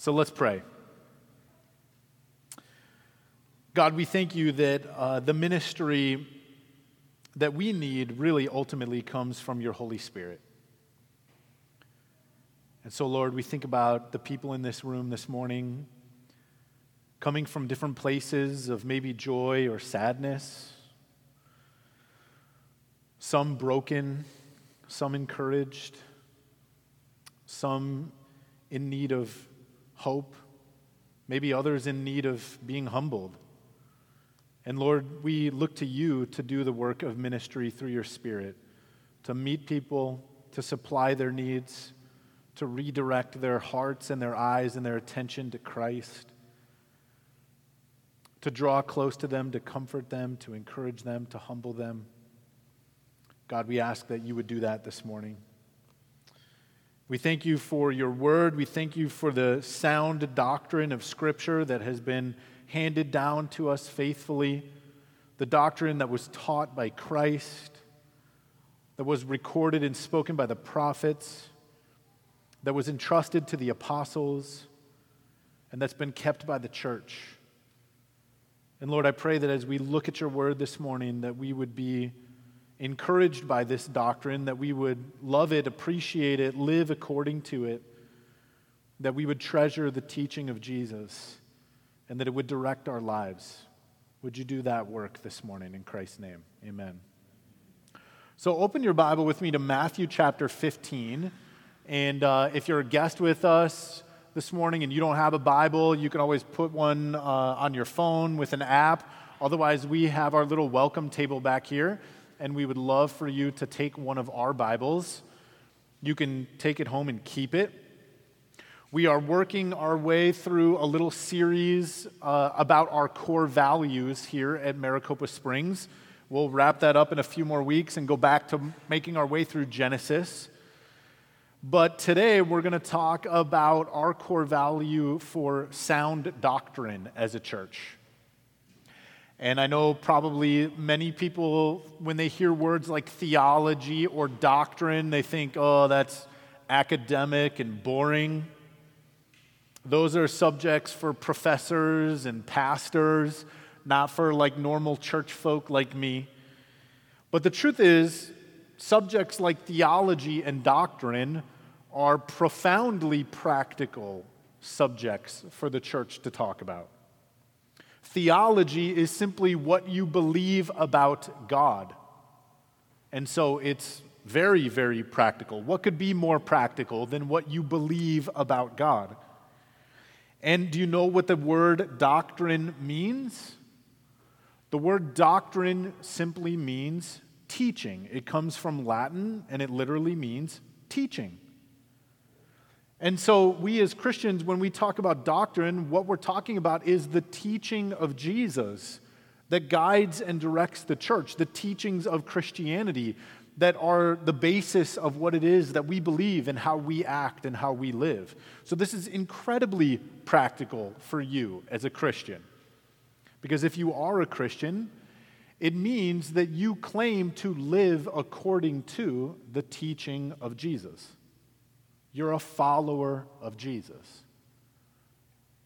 So let's pray. God, we thank you that uh, the ministry that we need really ultimately comes from your Holy Spirit. And so, Lord, we think about the people in this room this morning coming from different places of maybe joy or sadness, some broken, some encouraged, some in need of hope, maybe others in need of being humbled. And Lord, we look to you to do the work of ministry through your Spirit, to meet people, to supply their needs, to redirect their hearts and their eyes and their attention to Christ, to draw close to them, to comfort them, to encourage them, to humble them. God, we ask that you would do that this morning. We thank you for your word. We thank you for the sound doctrine of Scripture that has been handed down to us faithfully, the doctrine that was taught by Christ, that was recorded and spoken by the prophets, that was entrusted to the apostles, and that's been kept by the church. And Lord, I pray that as we look at your word this morning, that we would be encouraged by this doctrine, that we would love it, appreciate it, live according to it, that we would treasure the teaching of Jesus and that it would direct our lives. Would you do that work this morning in Christ's name? Amen. So open your Bible with me to Matthew chapter 15. And uh, if you're a guest with us this morning and you don't have a Bible, you can always put one uh, on your phone with an app. Otherwise, we have our little welcome table back here, and we would love for you to take one of our Bibles. You can take it home and keep it. We are working our way through a little series uh, about our core values here at Maricopa Springs. We'll wrap that up in a few more weeks and go back to making our way through Genesis. But today we're going to talk about our core value for sound doctrine as a church. And I know probably many people, when they hear words like theology or doctrine, they think, oh, that's academic and boring. Those are subjects for professors and pastors, not for like normal church folk like me. But the truth is, subjects like theology and doctrine are profoundly practical subjects for the church to talk about. Theology is simply what you believe about God. And so it's very, very practical. What could be more practical than what you believe about God? And do you know what the word doctrine means? The word doctrine simply means teaching. It comes from Latin and it literally means teaching. And so, we as Christians, when we talk about doctrine, what we're talking about is the teaching of Jesus that guides and directs the church, the teachings of Christianity that are the basis of what it is that we believe and how we act and how we live. So, this is incredibly practical for you as a Christian. Because if you are a Christian, it means that you claim to live according to the teaching of Jesus. You're a follower of Jesus.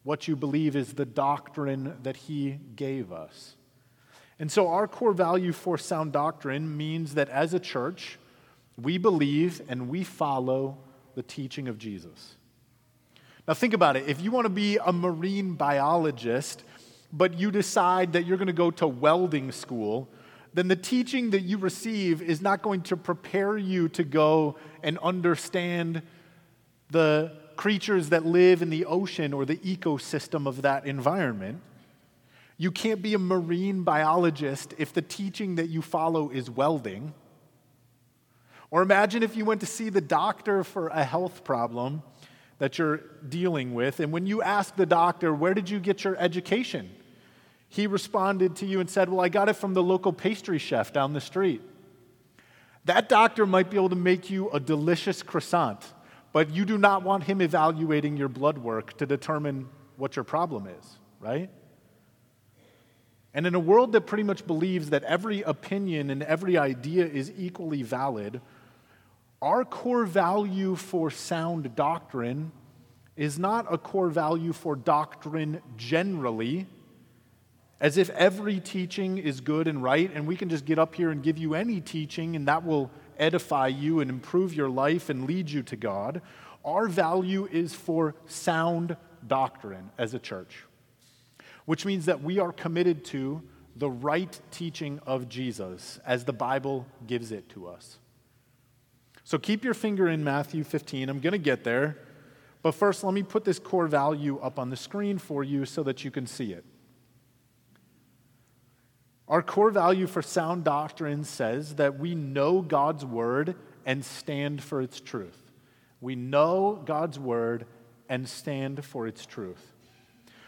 What you believe is the doctrine that he gave us. And so, our core value for sound doctrine means that as a church, we believe and we follow the teaching of Jesus. Now, think about it. If you want to be a marine biologist, but you decide that you're going to go to welding school, then the teaching that you receive is not going to prepare you to go and understand the creatures that live in the ocean or the ecosystem of that environment. You can't be a marine biologist if the teaching that you follow is welding. Or imagine if you went to see the doctor for a health problem that you're dealing with, and when you ask the doctor, Where did you get your education? He responded to you and said, Well, I got it from the local pastry chef down the street. That doctor might be able to make you a delicious croissant, but you do not want him evaluating your blood work to determine what your problem is, right? And in a world that pretty much believes that every opinion and every idea is equally valid, our core value for sound doctrine is not a core value for doctrine generally, as if every teaching is good and right, and we can just get up here and give you any teaching and that will edify you and improve your life and lead you to God. Our value is for sound doctrine as a church, which means that we are committed to the right teaching of Jesus as the Bible gives it to us. So keep your finger in Matthew 15. I'm going to get there. But first, let me put this core value up on the screen for you so that you can see it. Our core value for sound doctrine says that we know God's word and stand for its truth. We know God's word and stand for its truth.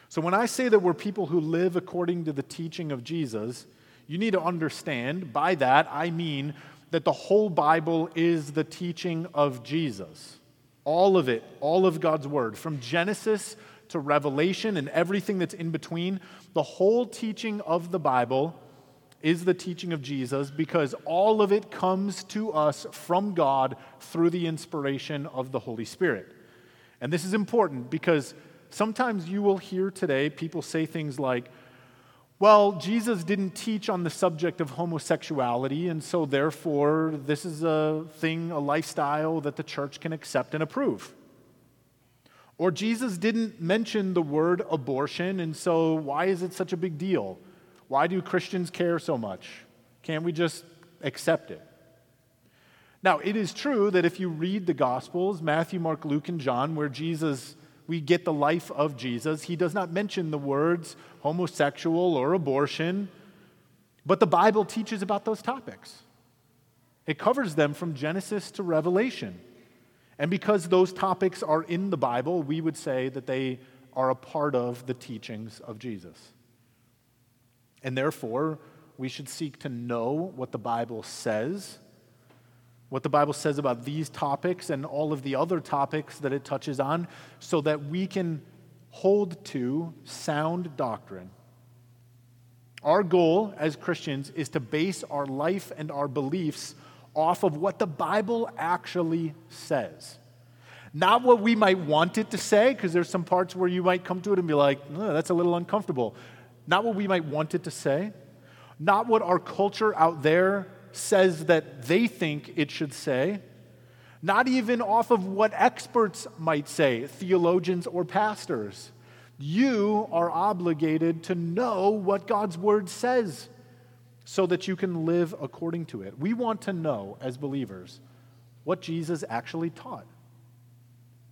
So when I say that we're people who live according to the teaching of Jesus, you need to understand by that I mean that the whole Bible is the teaching of Jesus. All of it, all of God's word, from Genesis to Revelation and everything that's in between, the whole teaching of the Bible is the teaching of Jesus because all of it comes to us from God through the inspiration of the Holy Spirit. And this is important because sometimes you will hear today people say things like, well, Jesus didn't teach on the subject of homosexuality, and so therefore, this is a thing, a lifestyle that the church can accept and approve. Or Jesus didn't mention the word abortion, and so why is it such a big deal? Why do Christians care so much? Can't we just accept it? Now, it is true that if you read the Gospels, Matthew, Mark, Luke, and John, where Jesus we get the life of Jesus. He does not mention the words homosexual or abortion, but the Bible teaches about those topics. It covers them from Genesis to Revelation. And because those topics are in the Bible, we would say that they are a part of the teachings of Jesus. And therefore, we should seek to know what the Bible says what the Bible says about these topics and all of the other topics that it touches on, so that we can hold to sound doctrine. Our goal as Christians is to base our life and our beliefs off of what the Bible actually says. Not what we might want it to say, because there's some parts where you might come to it and be like, oh, that's a little uncomfortable. Not what we might want it to say. Not what our culture out there says that they think it should say, not even off of what experts might say, theologians or pastors. You are obligated to know what God's word says so that you can live according to it. We want to know, as believers, what Jesus actually taught.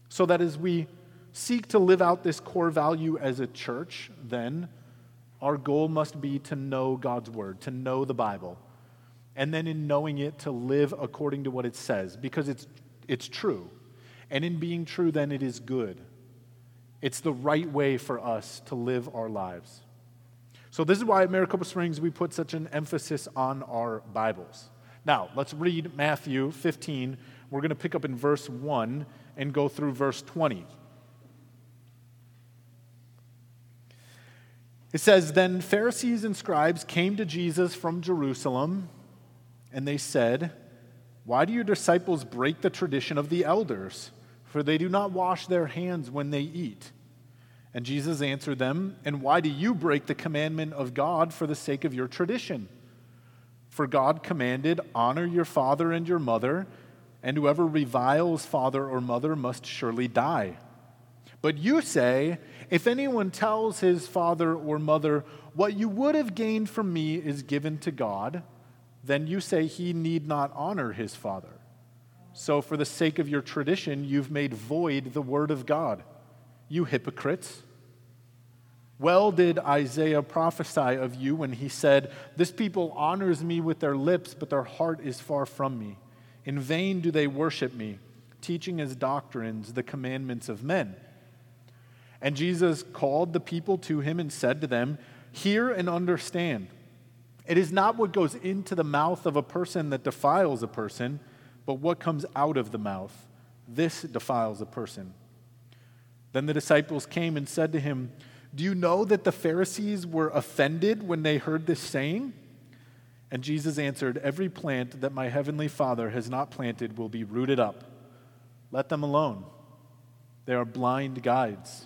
So that as we seek to live out this core value as a church, then our goal must be to know God's word, to know the Bible and then in knowing it to live according to what it says because it's, it's true. And in being true, then it is good. It's the right way for us to live our lives. So, this is why at Maricopa Springs we put such an emphasis on our Bibles. Now, let's read Matthew 15. We're going to pick up in verse 1 and go through verse 20. It says, Then Pharisees and scribes came to Jesus from Jerusalem and they said, Why do your disciples break the tradition of the elders? For they do not wash their hands when they eat. And Jesus answered them, And why do you break the commandment of God for the sake of your tradition? For God commanded, Honor your father and your mother, and whoever reviles father or mother must surely die. But you say, If anyone tells his father or mother, What you would have gained from me is given to God, then you say he need not honor his father. So, for the sake of your tradition, you've made void the word of God. You hypocrites. Well did Isaiah prophesy of you when he said, This people honors me with their lips, but their heart is far from me. In vain do they worship me, teaching as doctrines the commandments of men. And Jesus called the people to him and said to them, Hear and understand. It is not what goes into the mouth of a person that defiles a person, but what comes out of the mouth. This defiles a person. Then the disciples came and said to him, Do you know that the Pharisees were offended when they heard this saying? And Jesus answered, Every plant that my heavenly Father has not planted will be rooted up. Let them alone. They are blind guides.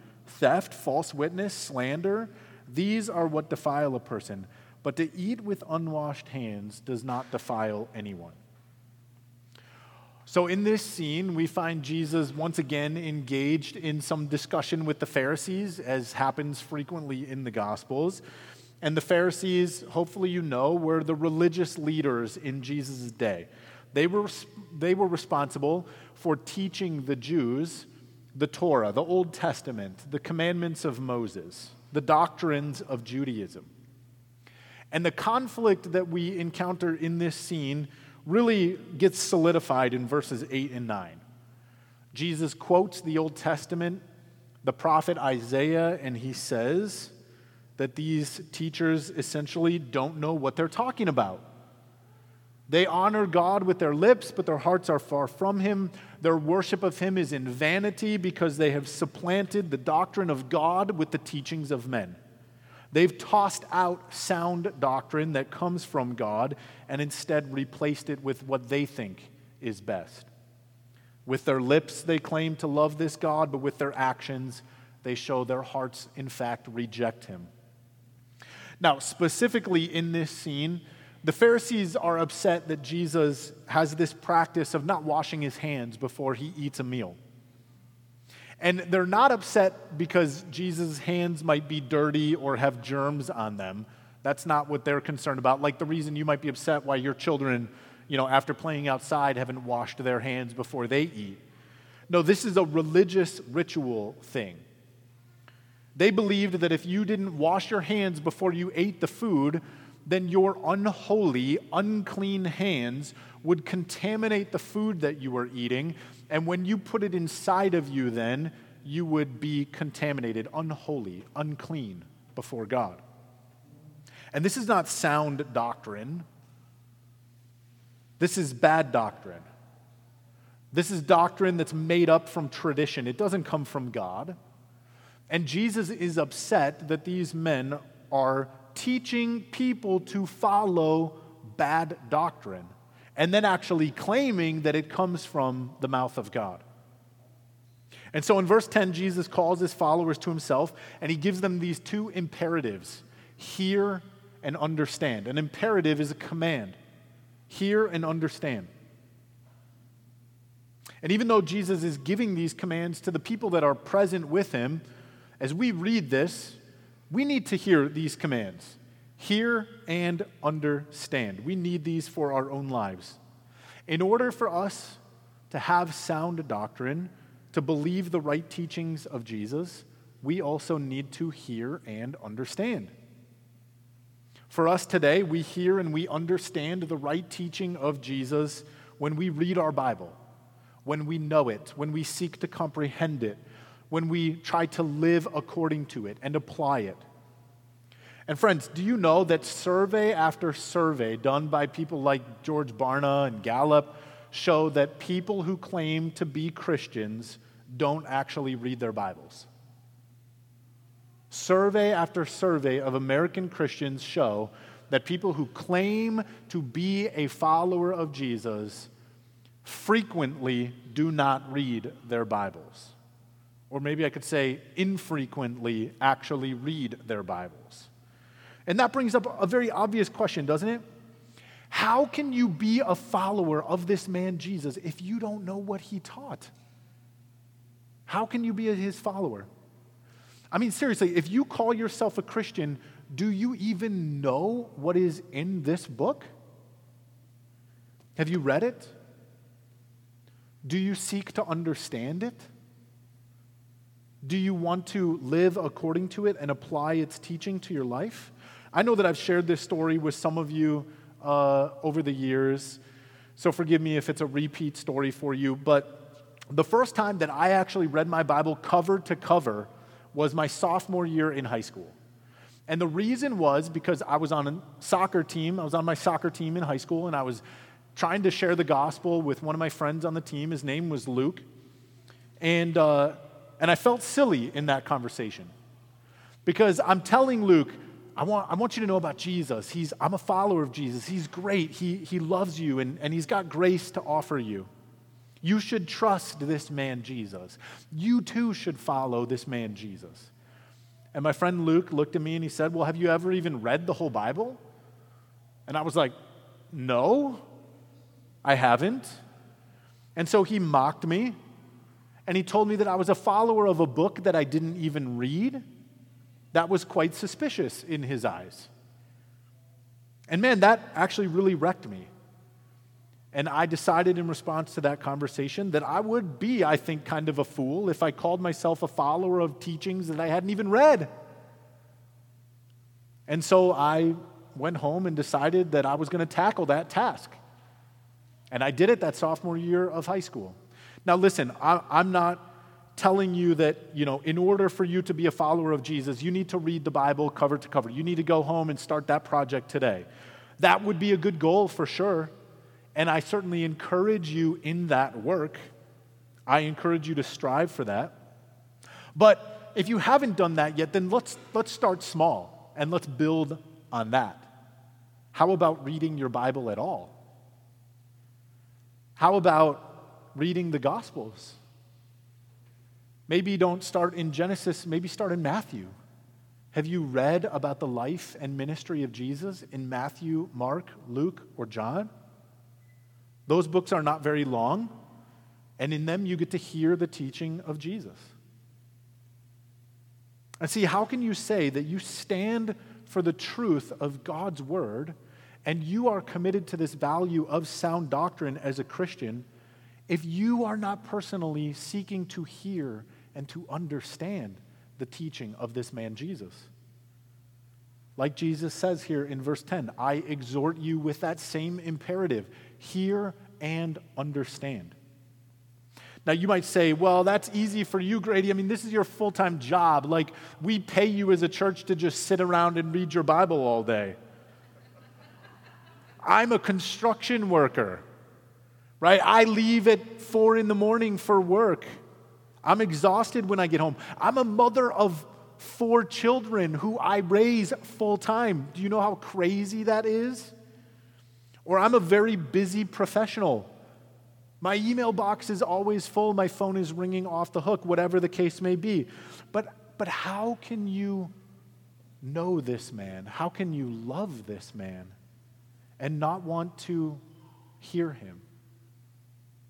theft, false witness, slander. These are what defile a person. But to eat with unwashed hands does not defile anyone. So, in this scene, we find Jesus once again engaged in some discussion with the Pharisees, as happens frequently in the Gospels. And the Pharisees, hopefully you know, were the religious leaders in Jesus' day. They were, they were responsible for teaching the Jews the Torah, the Old Testament, the commandments of Moses, the doctrines of Judaism. And the conflict that we encounter in this scene really gets solidified in verses 8 and 9. Jesus quotes the Old Testament, the prophet Isaiah, and he says that these teachers essentially don't know what they're talking about. They honor God with their lips, but their hearts are far from Him. Their worship of Him is in vanity because they have supplanted the doctrine of God with the teachings of men. They've tossed out sound doctrine that comes from God and instead replaced it with what they think is best. With their lips, they claim to love this God, but with their actions, they show their hearts, in fact, reject Him. Now, specifically in this scene, the Pharisees are upset that Jesus has this practice of not washing his hands before he eats a meal. And they're not upset because Jesus' hands might be dirty or have germs on them. That's not what they're concerned about. Like the reason you might be upset why your children, you know, after playing outside haven't washed their hands before they eat. No, this is a religious ritual thing. They believed that if you didn't wash your hands before you ate the food, then your unholy, unclean hands would contaminate the food that you were eating. And when you put it inside of you, then you would be contaminated, unholy, unclean before God. And this is not sound doctrine. This is bad doctrine. This is doctrine that's made up from tradition. It doesn't come from God. And Jesus is upset that these men are teaching people to follow bad doctrine and then actually claiming that it comes from the mouth of God. And so in verse 10, Jesus calls his followers to himself and he gives them these two imperatives hear and understand. An imperative is a command hear and understand. And even though Jesus is giving these commands to the people that are present with him, as we read this, we need to hear these commands hear and understand. We need these for our own lives. In order for us to have sound doctrine, to believe the right teachings of Jesus, we also need to hear and understand. For us today, we hear and we understand the right teaching of Jesus when we read our Bible, when we know it, when we seek to comprehend it, when we try to live according to it and apply it. And friends, do you know that survey after survey done by people like George Barna and Gallup show that people who claim to be Christians don't actually read their Bibles? Survey after survey of American Christians show that people who claim to be a follower of Jesus frequently do not read their Bibles. Or maybe I could say infrequently actually read their Bibles. And that brings up a very obvious question, doesn't it? How can you be a follower of this man Jesus if you don't know what he taught? How can you be his follower? I mean, seriously, if you call yourself a Christian, do you even know what is in this book? Have you read it? Do you seek to understand it? Do you want to live according to it and apply its teaching to your life? I know that I've shared this story with some of you uh, over the years, so forgive me if it's a repeat story for you, but The first time that I actually read my Bible cover to cover was my sophomore year in high school. And the reason was because I was on a soccer team. I was on my soccer team in high school, and I was trying to share the gospel with one of my friends on the team. His name was Luke. And, uh, and I felt silly in that conversation because I'm telling Luke, I want, I want you to know about Jesus. He's, I'm a follower of Jesus. He's great. He, he loves you, and, and he's got grace to offer you. You should trust this man, Jesus. You too should follow this man, Jesus. And my friend Luke looked at me and he said, Well, have you ever even read the whole Bible? And I was like, No, I haven't. And so he mocked me and he told me that I was a follower of a book that I didn't even read. That was quite suspicious in his eyes. And man, that actually really wrecked me. And I decided in response to that conversation that I would be, I think, kind of a fool if I called myself a follower of teachings that I hadn't even read. And so I went home and decided that I was going to tackle that task. And I did it that sophomore year of high school. Now, listen, I, am not telling you that, you know, in order for you to be a follower of Jesus, you need to read the Bible cover to cover. You need to go home and start that project today. That would be a good goal for sure. And I certainly encourage you in that work. I encourage you to strive for that. But if you haven't done that yet, then let's, let's start small and let's build on that. How about reading your Bible at all? How about reading the Gospels? Maybe don't start in Genesis, maybe start in Matthew. Have you read about the life and ministry of Jesus in Matthew, Mark, Luke, or John? Those books are not very long, and in them you get to hear the teaching of Jesus. And see, how can you say that you stand for the truth of God's word and you are committed to this value of sound doctrine as a Christian if you are not personally seeking to hear and to understand the teaching of this man Jesus? Like Jesus says here in verse 10, I exhort you with that same imperative hear and understand. Now, you might say, well, that's easy for you, Grady. I mean, this is your full time job. Like, we pay you as a church to just sit around and read your Bible all day. I'm a construction worker, right? I leave at four in the morning for work. I'm exhausted when I get home. I'm a mother of four children who I raise full time. Do you know how crazy that is? Or I'm a very busy professional. My email box is always full, my phone is ringing off the hook, whatever the case may be. But, but how can you know this man? How can you love this man and not want to hear him,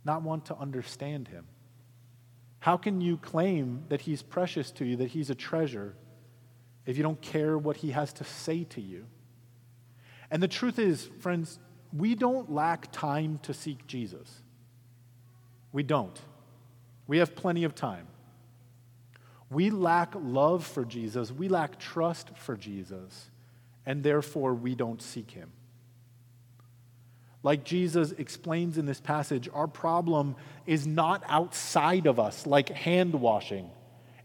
not want to understand him? How can you claim that he's precious to you, that he's a treasure, if you don't care what he has to say to you? And the truth is, friends, we don't lack time to seek Jesus. We don't. We have plenty of time. We lack love for Jesus. We lack trust for Jesus. And therefore, we don't seek him. Like Jesus explains in this passage, our problem is not outside of us, like hand washing.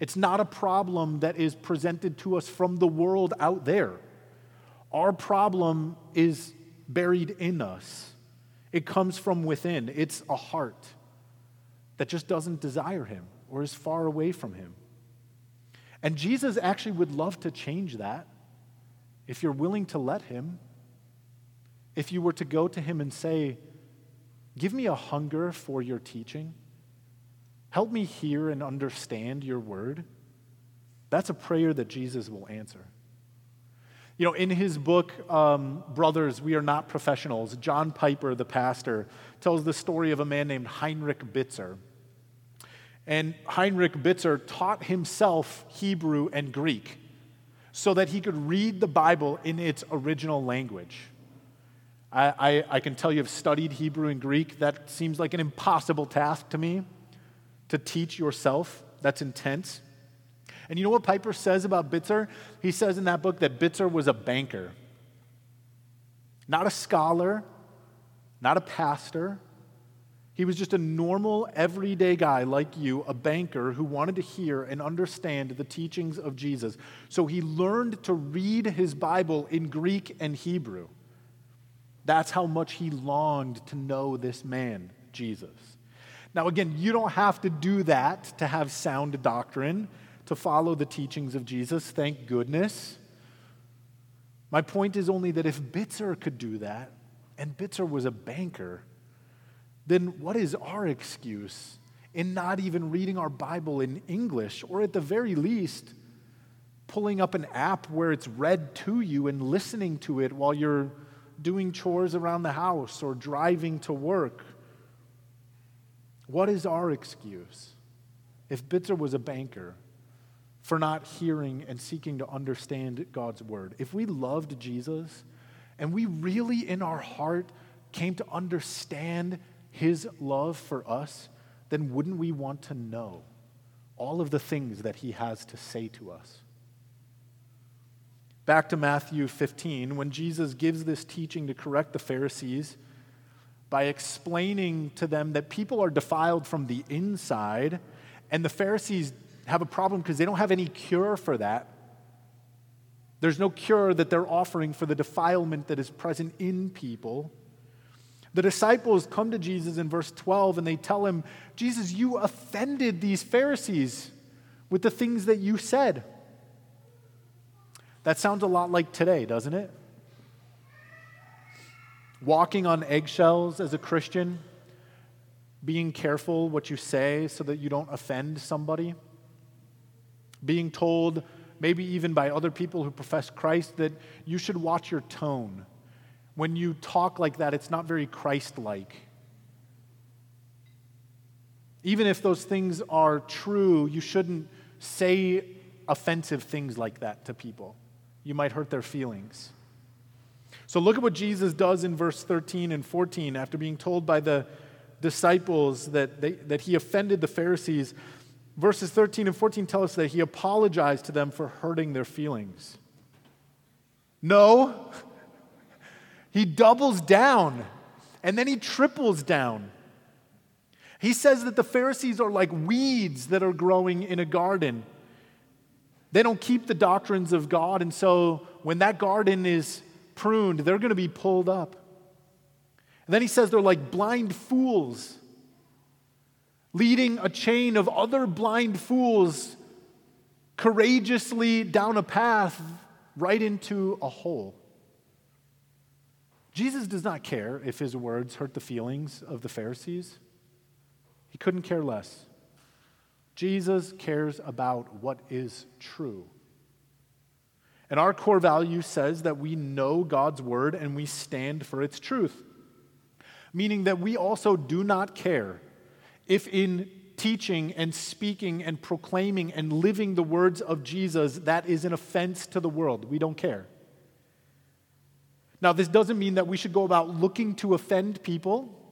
It's not a problem that is presented to us from the world out there. Our problem is buried in us, it comes from within. It's a heart that just doesn't desire Him or is far away from Him. And Jesus actually would love to change that if you're willing to let Him if you were to go to him and say, Give me a hunger for your teaching, help me hear and understand your word, that's a prayer that Jesus will answer. You know, in his book, um, Brothers, We Are Not Professionals, John Piper, the pastor, tells the story of a man named Heinrich Bitzer. And Heinrich Bitzer taught himself Hebrew and Greek so that he could read the Bible in its original language. I, I, I can tell you have studied Hebrew and Greek. That seems like an impossible task to me to teach yourself. That's intense. And you know what Piper says about Bitzer? He says in that book that Bitzer was a banker, not a scholar, not a pastor. He was just a normal, everyday guy like you, a banker who wanted to hear and understand the teachings of Jesus. So he learned to read his Bible in Greek and Hebrew. That's how much he longed to know this man, Jesus. Now, again, you don't have to do that to have sound doctrine, to follow the teachings of Jesus, thank goodness. My point is only that if Bitzer could do that, and Bitzer was a banker, then what is our excuse in not even reading our Bible in English, or at the very least, pulling up an app where it's read to you and listening to it while you're doing chores around the house or driving to work? What is our excuse if Bitzer was a banker for not hearing and seeking to understand God's word? If we loved Jesus and we really in our heart came to understand his love for us, then wouldn't we want to know all of the things that he has to say to us? Back to Matthew 15, when Jesus gives this teaching to correct the Pharisees by explaining to them that people are defiled from the inside, and the Pharisees have a problem because they don't have any cure for that. There's no cure that they're offering for the defilement that is present in people. The disciples come to Jesus in verse 12 and they tell him, Jesus, you offended these Pharisees with the things that you said. That sounds a lot like today, doesn't it? Walking on eggshells as a Christian, being careful what you say so that you don't offend somebody, being told, maybe even by other people who profess Christ, that you should watch your tone when you talk like that, it's not very Christ like. Even if those things are true, you shouldn't say offensive things like that to people. You might hurt their feelings. So look at what Jesus does in verse 13 and 14 after being told by the disciples that, they, that he offended the Pharisees. Verses 13 and 14 tell us that he apologized to them for hurting their feelings. No, he doubles down and then he triples down. He says that the Pharisees are like weeds that are growing in a garden. They don't keep the doctrines of God, and so when that garden is pruned, they're going to be pulled up. And then he says they're like blind fools, leading a chain of other blind fools courageously down a path right into a hole. Jesus does not care if his words hurt the feelings of the Pharisees. He couldn't care less. Jesus cares about what is true. And our core value says that we know God's word and we stand for its truth, meaning that we also do not care if in teaching and speaking and proclaiming and living the words of Jesus that is an offense to the world. We don't care. Now, this doesn't mean that we should go about looking to offend people.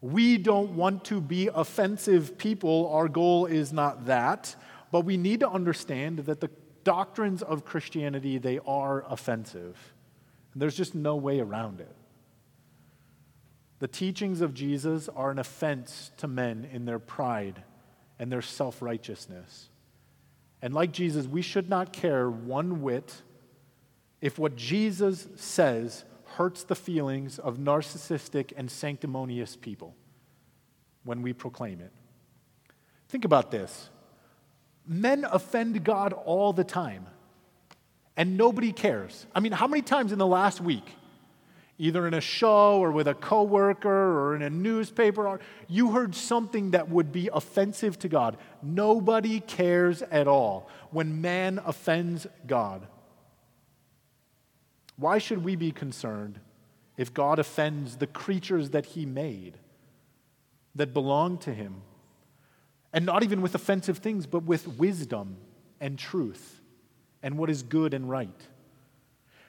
We don't want to be offensive people. Our goal is not that. But we need to understand that the doctrines of Christianity, they are offensive. And there's just no way around it. The teachings of Jesus are an offense to men in their pride and their self righteousness. And like Jesus, we should not care one whit if what Jesus says hurts the feelings of narcissistic and sanctimonious people when we proclaim it. Think about this men offend God all the time, and nobody cares. I mean, how many times in the last week, either in a show or with a coworker or in a newspaper, you heard something that would be offensive to God? Nobody cares at all when man offends God. Why should we be concerned if God offends the creatures that He made that belong to Him? And not even with offensive things, but with wisdom and truth and what is good and right.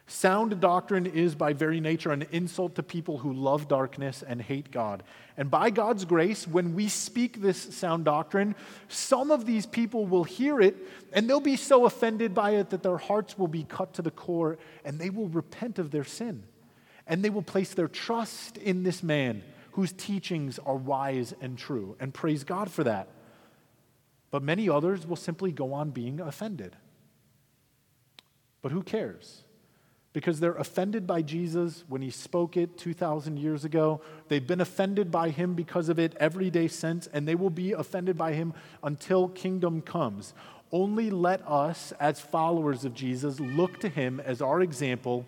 Sound doctrine is, by very nature, an insult to people who love darkness and hate God. And by God's grace, when we speak this sound doctrine, some of these people will hear it and they'll be so offended by it that their hearts will be cut to the core and they will repent of their sin. And they will place their trust in this man whose teachings are wise and true, and praise God for that. But many others will simply go on being offended. But who cares? Because they're offended by Jesus when he spoke it 2,000 years ago. They've been offended by him because of it every day since, and they will be offended by him until kingdom comes. Only let us, as followers of Jesus, look to him as our example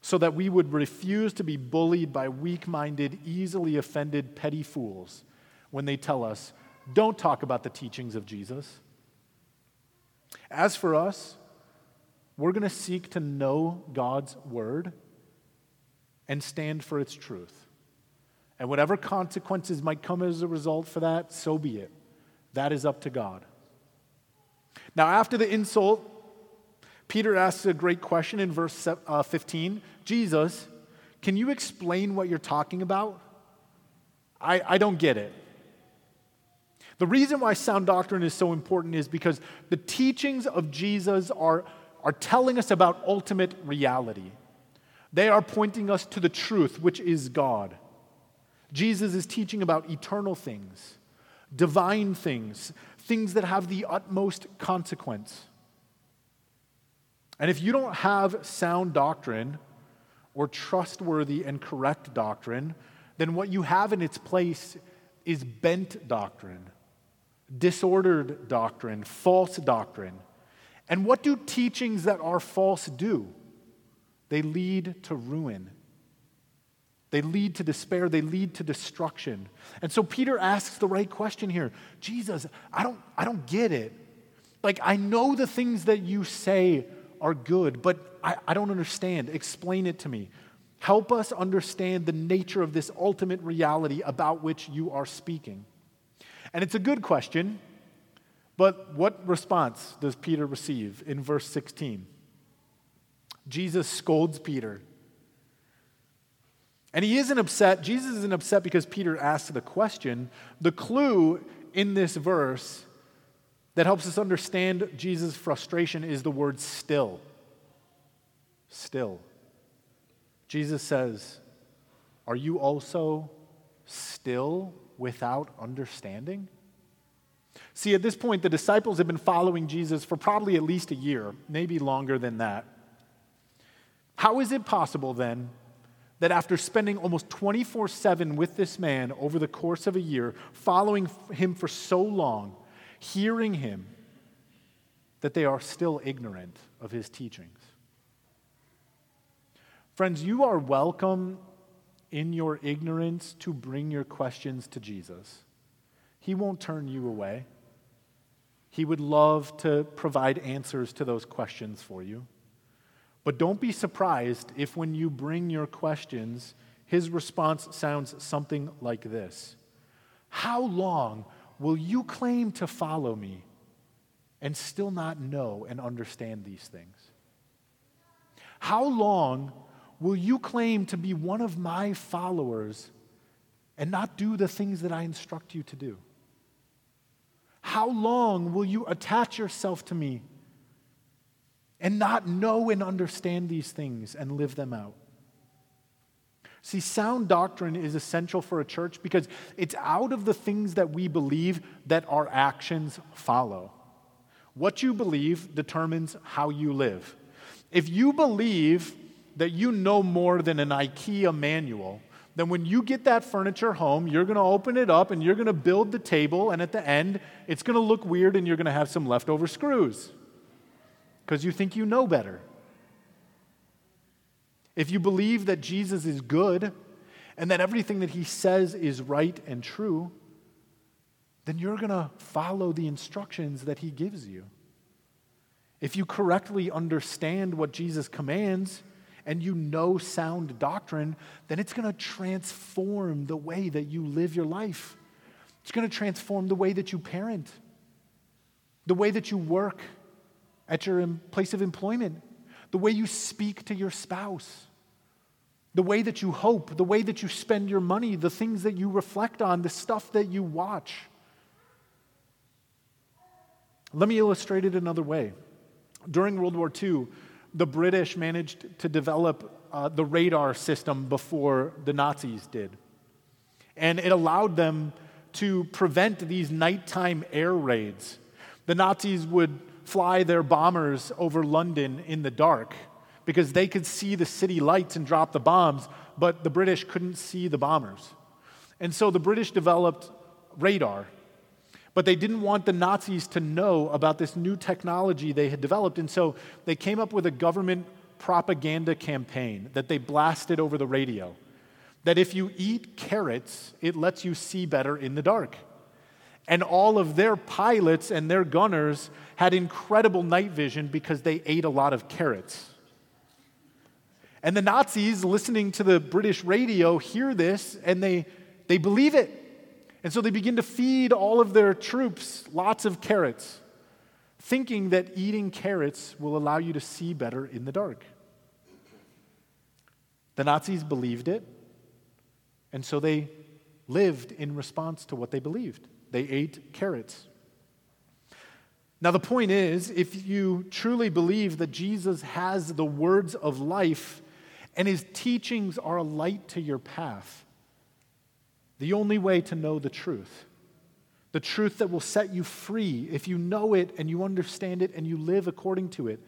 so that we would refuse to be bullied by weak minded, easily offended, petty fools when they tell us, don't talk about the teachings of Jesus. As for us, we're going to seek to know God's word and stand for its truth. And whatever consequences might come as a result for that, so be it. That is up to God. Now, after the insult, Peter asks a great question in verse uh, 15 Jesus, can you explain what you're talking about? I, I don't get it. The reason why sound doctrine is so important is because the teachings of Jesus are, are telling us about ultimate reality. They are pointing us to the truth, which is God. Jesus is teaching about eternal things, divine things, things that have the utmost consequence. And if you don't have sound doctrine or trustworthy and correct doctrine, then what you have in its place is bent doctrine disordered doctrine, false doctrine. And what do teachings that are false do? They lead to ruin. They lead to despair. They lead to destruction. And so Peter asks the right question here Jesus, I don't, I don't get it. Like, I know the things that you say are good, but I, I don't understand. Explain it to me. Help us understand the nature of this ultimate reality about which you are speaking. And it's a good question, but what response does Peter receive in verse 16? Jesus scolds Peter. And he isn't upset. Jesus isn't upset because Peter asked the question. The clue in this verse that helps us understand Jesus' frustration is the word still. Still. Jesus says, Are you also still without understanding? See, at this point, the disciples have been following Jesus for probably at least a year, maybe longer than that. How is it possible then that after spending almost 24 7 with this man over the course of a year, following him for so long, hearing him, that they are still ignorant of his teachings? Friends, you are welcome in your ignorance to bring your questions to Jesus. He won't turn you away. He would love to provide answers to those questions for you. But don't be surprised if, when you bring your questions, his response sounds something like this How long will you claim to follow me and still not know and understand these things? How long will you claim to be one of my followers and not do the things that I instruct you to do? How long will you attach yourself to me and not know and understand these things and live them out? See, sound doctrine is essential for a church because it's out of the things that we believe that our actions follow. What you believe determines how you live. If you believe that you know more than an IKEA manual, then when you get that furniture home, you're going to open it up and you're going to build the table, and at the end, it's going to look weird and you're going to have some leftover screws because you think you know better. If you believe that Jesus is good and that everything that he says is right and true, then you're going to follow the instructions that he gives you. If you correctly understand what Jesus commands, and you know sound doctrine, then it's going to transform the way that you live your life. It's going to transform the way that you parent, the way that you work at your place of employment, the way you speak to your spouse, the way that you hope, the way that you spend your money, the things that you reflect on, the stuff that you watch. Let me illustrate it another way. During World War II, the British managed to develop uh, the radar system before the Nazis did. and it allowed them to prevent these nighttime air raids. The Nazis would fly their bombers over London in the dark because they could see the city lights and drop the bombs, but the British couldn't see the bombers. And so the British developed radar, but they didn't want the Nazis to know about this new technology they had developed. And so they came up with a government propaganda campaign that they blasted over the radio that if you eat carrots, it lets you see better in the dark. And all of their pilots and their gunners had incredible night vision because they ate a lot of carrots. And the Nazis, listening to the British radio, hear this and they, they believe it. And so they begin to feed all of their troops lots of carrots, thinking that eating carrots will allow you to see better in the dark. The Nazis believed it, and so they lived in response to what they believed. They ate carrots. Now, the point is if you truly believe that Jesus has the words of life and his teachings are a light to your path, the only way to know the truth, the truth that will set you free, if you know it and you understand it and you live according to it,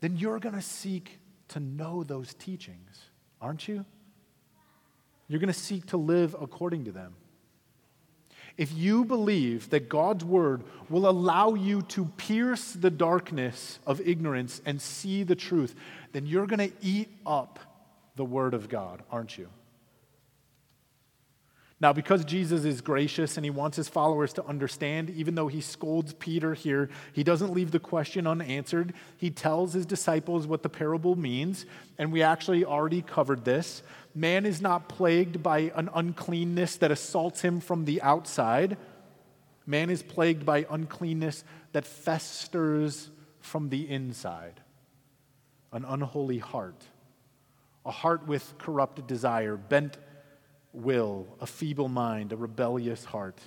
then you're going to seek to know those teachings, aren't you? You're going to seek to live according to them. If you believe that God's word will allow you to pierce the darkness of ignorance and see the truth, then you're going to eat up the word of God, aren't you? Now, because Jesus is gracious and he wants his followers to understand, even though he scolds Peter here, he doesn't leave the question unanswered. He tells his disciples what the parable means, and we actually already covered this. Man is not plagued by an uncleanness that assaults him from the outside, man is plagued by uncleanness that festers from the inside an unholy heart, a heart with corrupt desire, bent will, a feeble mind, a rebellious heart.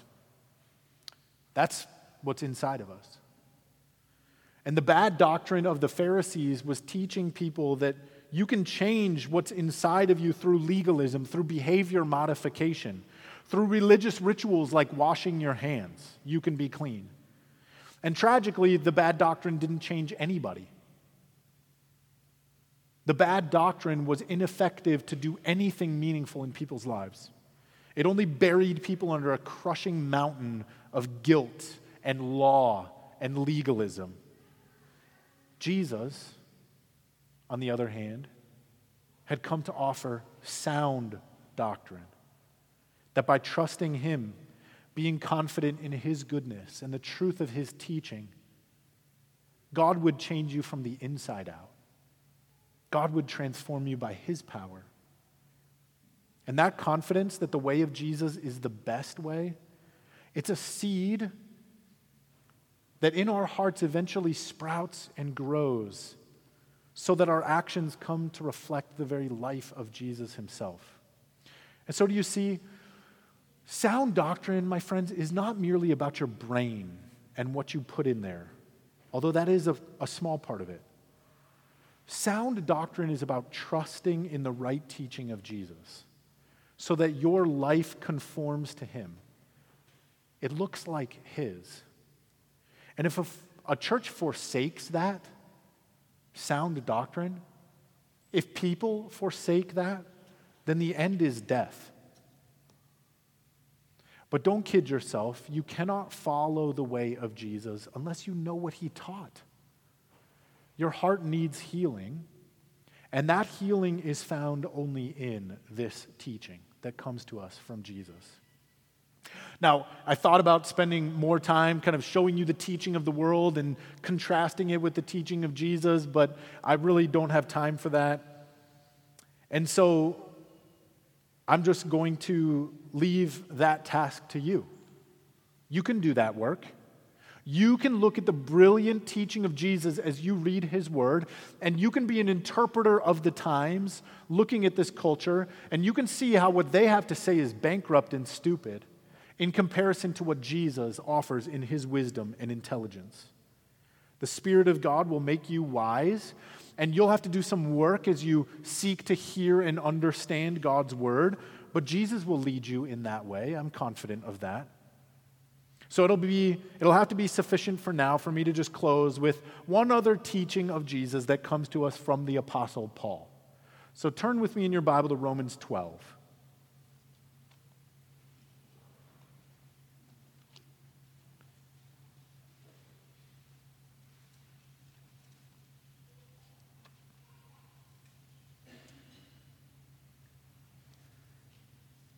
That's what's inside of us. And the bad doctrine of the Pharisees was teaching people that you can change what's inside of you through legalism, through behavior modification, through religious rituals like washing your hands. You can be clean. And tragically, the bad doctrine didn't change anybody. The bad doctrine was ineffective to do anything meaningful in people's lives. It only buried people under a crushing mountain of guilt and law and legalism. Jesus, on the other hand, had come to offer sound doctrine. That by trusting Him, being confident in His goodness and the truth of His teaching, God would change you from the inside out. God would transform you by His power. And that confidence that the way of Jesus is the best way, it's a seed that in our hearts eventually sprouts and grows so that our actions come to reflect the very life of Jesus himself. And so, do you see? Sound doctrine, my friends, is not merely about your brain and what you put in there, although that is a, a small part of it. Sound doctrine is about trusting in the right teaching of Jesus so that your life conforms to Him. It looks like His. And if a, a church forsakes that sound doctrine, if people forsake that, then the end is death. But don't kid yourself. You cannot follow the way of Jesus unless you know what he taught. Your heart needs healing, and that healing is found only in this teaching that comes to us from Jesus. Now, I thought about spending more time kind of showing you the teaching of the world and contrasting it with the teaching of Jesus, but I really don't have time for that. And so I'm just going to leave that task to you. You can do that work. You can look at the brilliant teaching of Jesus as you read his word, and you can be an interpreter of the times, looking at this culture, and you can see how what they have to say is bankrupt and stupid in comparison to what Jesus offers in his wisdom and intelligence. The Spirit of God will make you wise, and you'll have to do some work as you seek to hear and understand God's word. but Jesus will lead you in that way. I'm confident of that. So it'll be it'll have to be sufficient for now for me to just close with one other teaching of Jesus that comes to us from the apostle Paul. So turn with me in your Bible to Romans 12.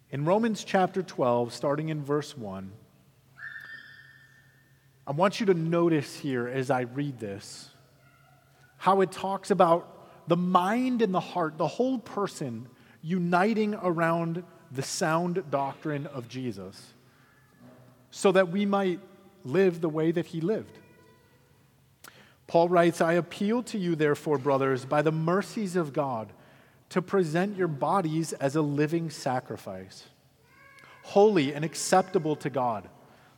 In Romans chapter 12, starting in verse 1, I want you to notice here as I read this how it talks about the mind and the heart, the whole person uniting around the sound doctrine of Jesus so that we might live the way that he lived. Paul writes, I appeal to you, therefore, brothers, by the mercies of God to present your bodies as a living sacrifice, holy and acceptable to God,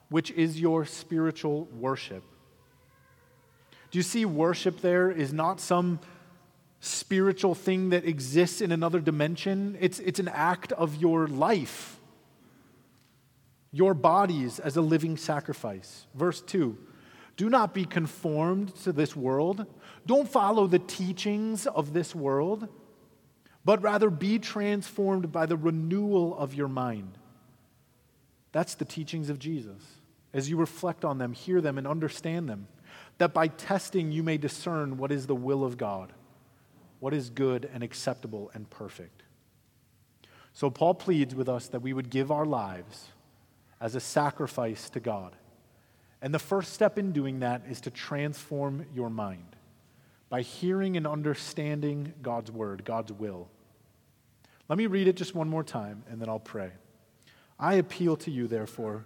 which is your spiritual worship. Do you see worship there is not some spiritual thing that exists in another dimension? It's, it's an act of your life, your bodies as a living sacrifice. Verse 2 Do not be conformed to this world, don't follow the teachings of this world but rather be transformed by the renewal of your mind. That's the teachings of Jesus. As you reflect on them, hear them, and understand them, that by testing you may discern what is the will of God, what is good and acceptable and perfect. So, Paul pleads with us that we would give our lives as a sacrifice to God. And the first step in doing that is to transform your mind by hearing and understanding God's word, God's will. Let me read it just one more time, and then I'll pray. I appeal to you, therefore,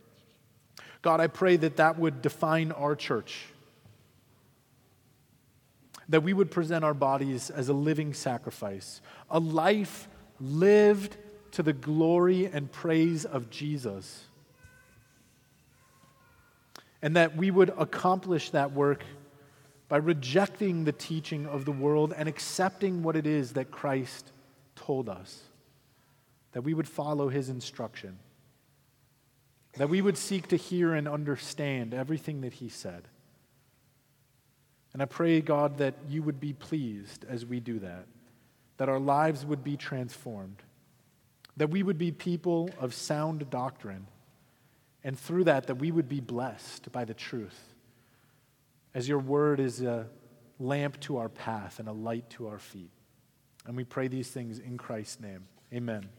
God, I pray that that would define our church, that we would present our bodies as a living sacrifice, a life lived to the glory and praise of Jesus. And that we would accomplish that work by rejecting the teaching of the world and accepting what it is that Christ told us, that we would follow his instruction, that we would seek to hear and understand everything that he said. And I pray, God, that you would be pleased as we do that, that our lives would be transformed, that we would be people of sound doctrine, and through that, that we would be blessed by the truth as your word is a lamp to our path and a light to our feet. And we pray these things in Christ's name. Amen.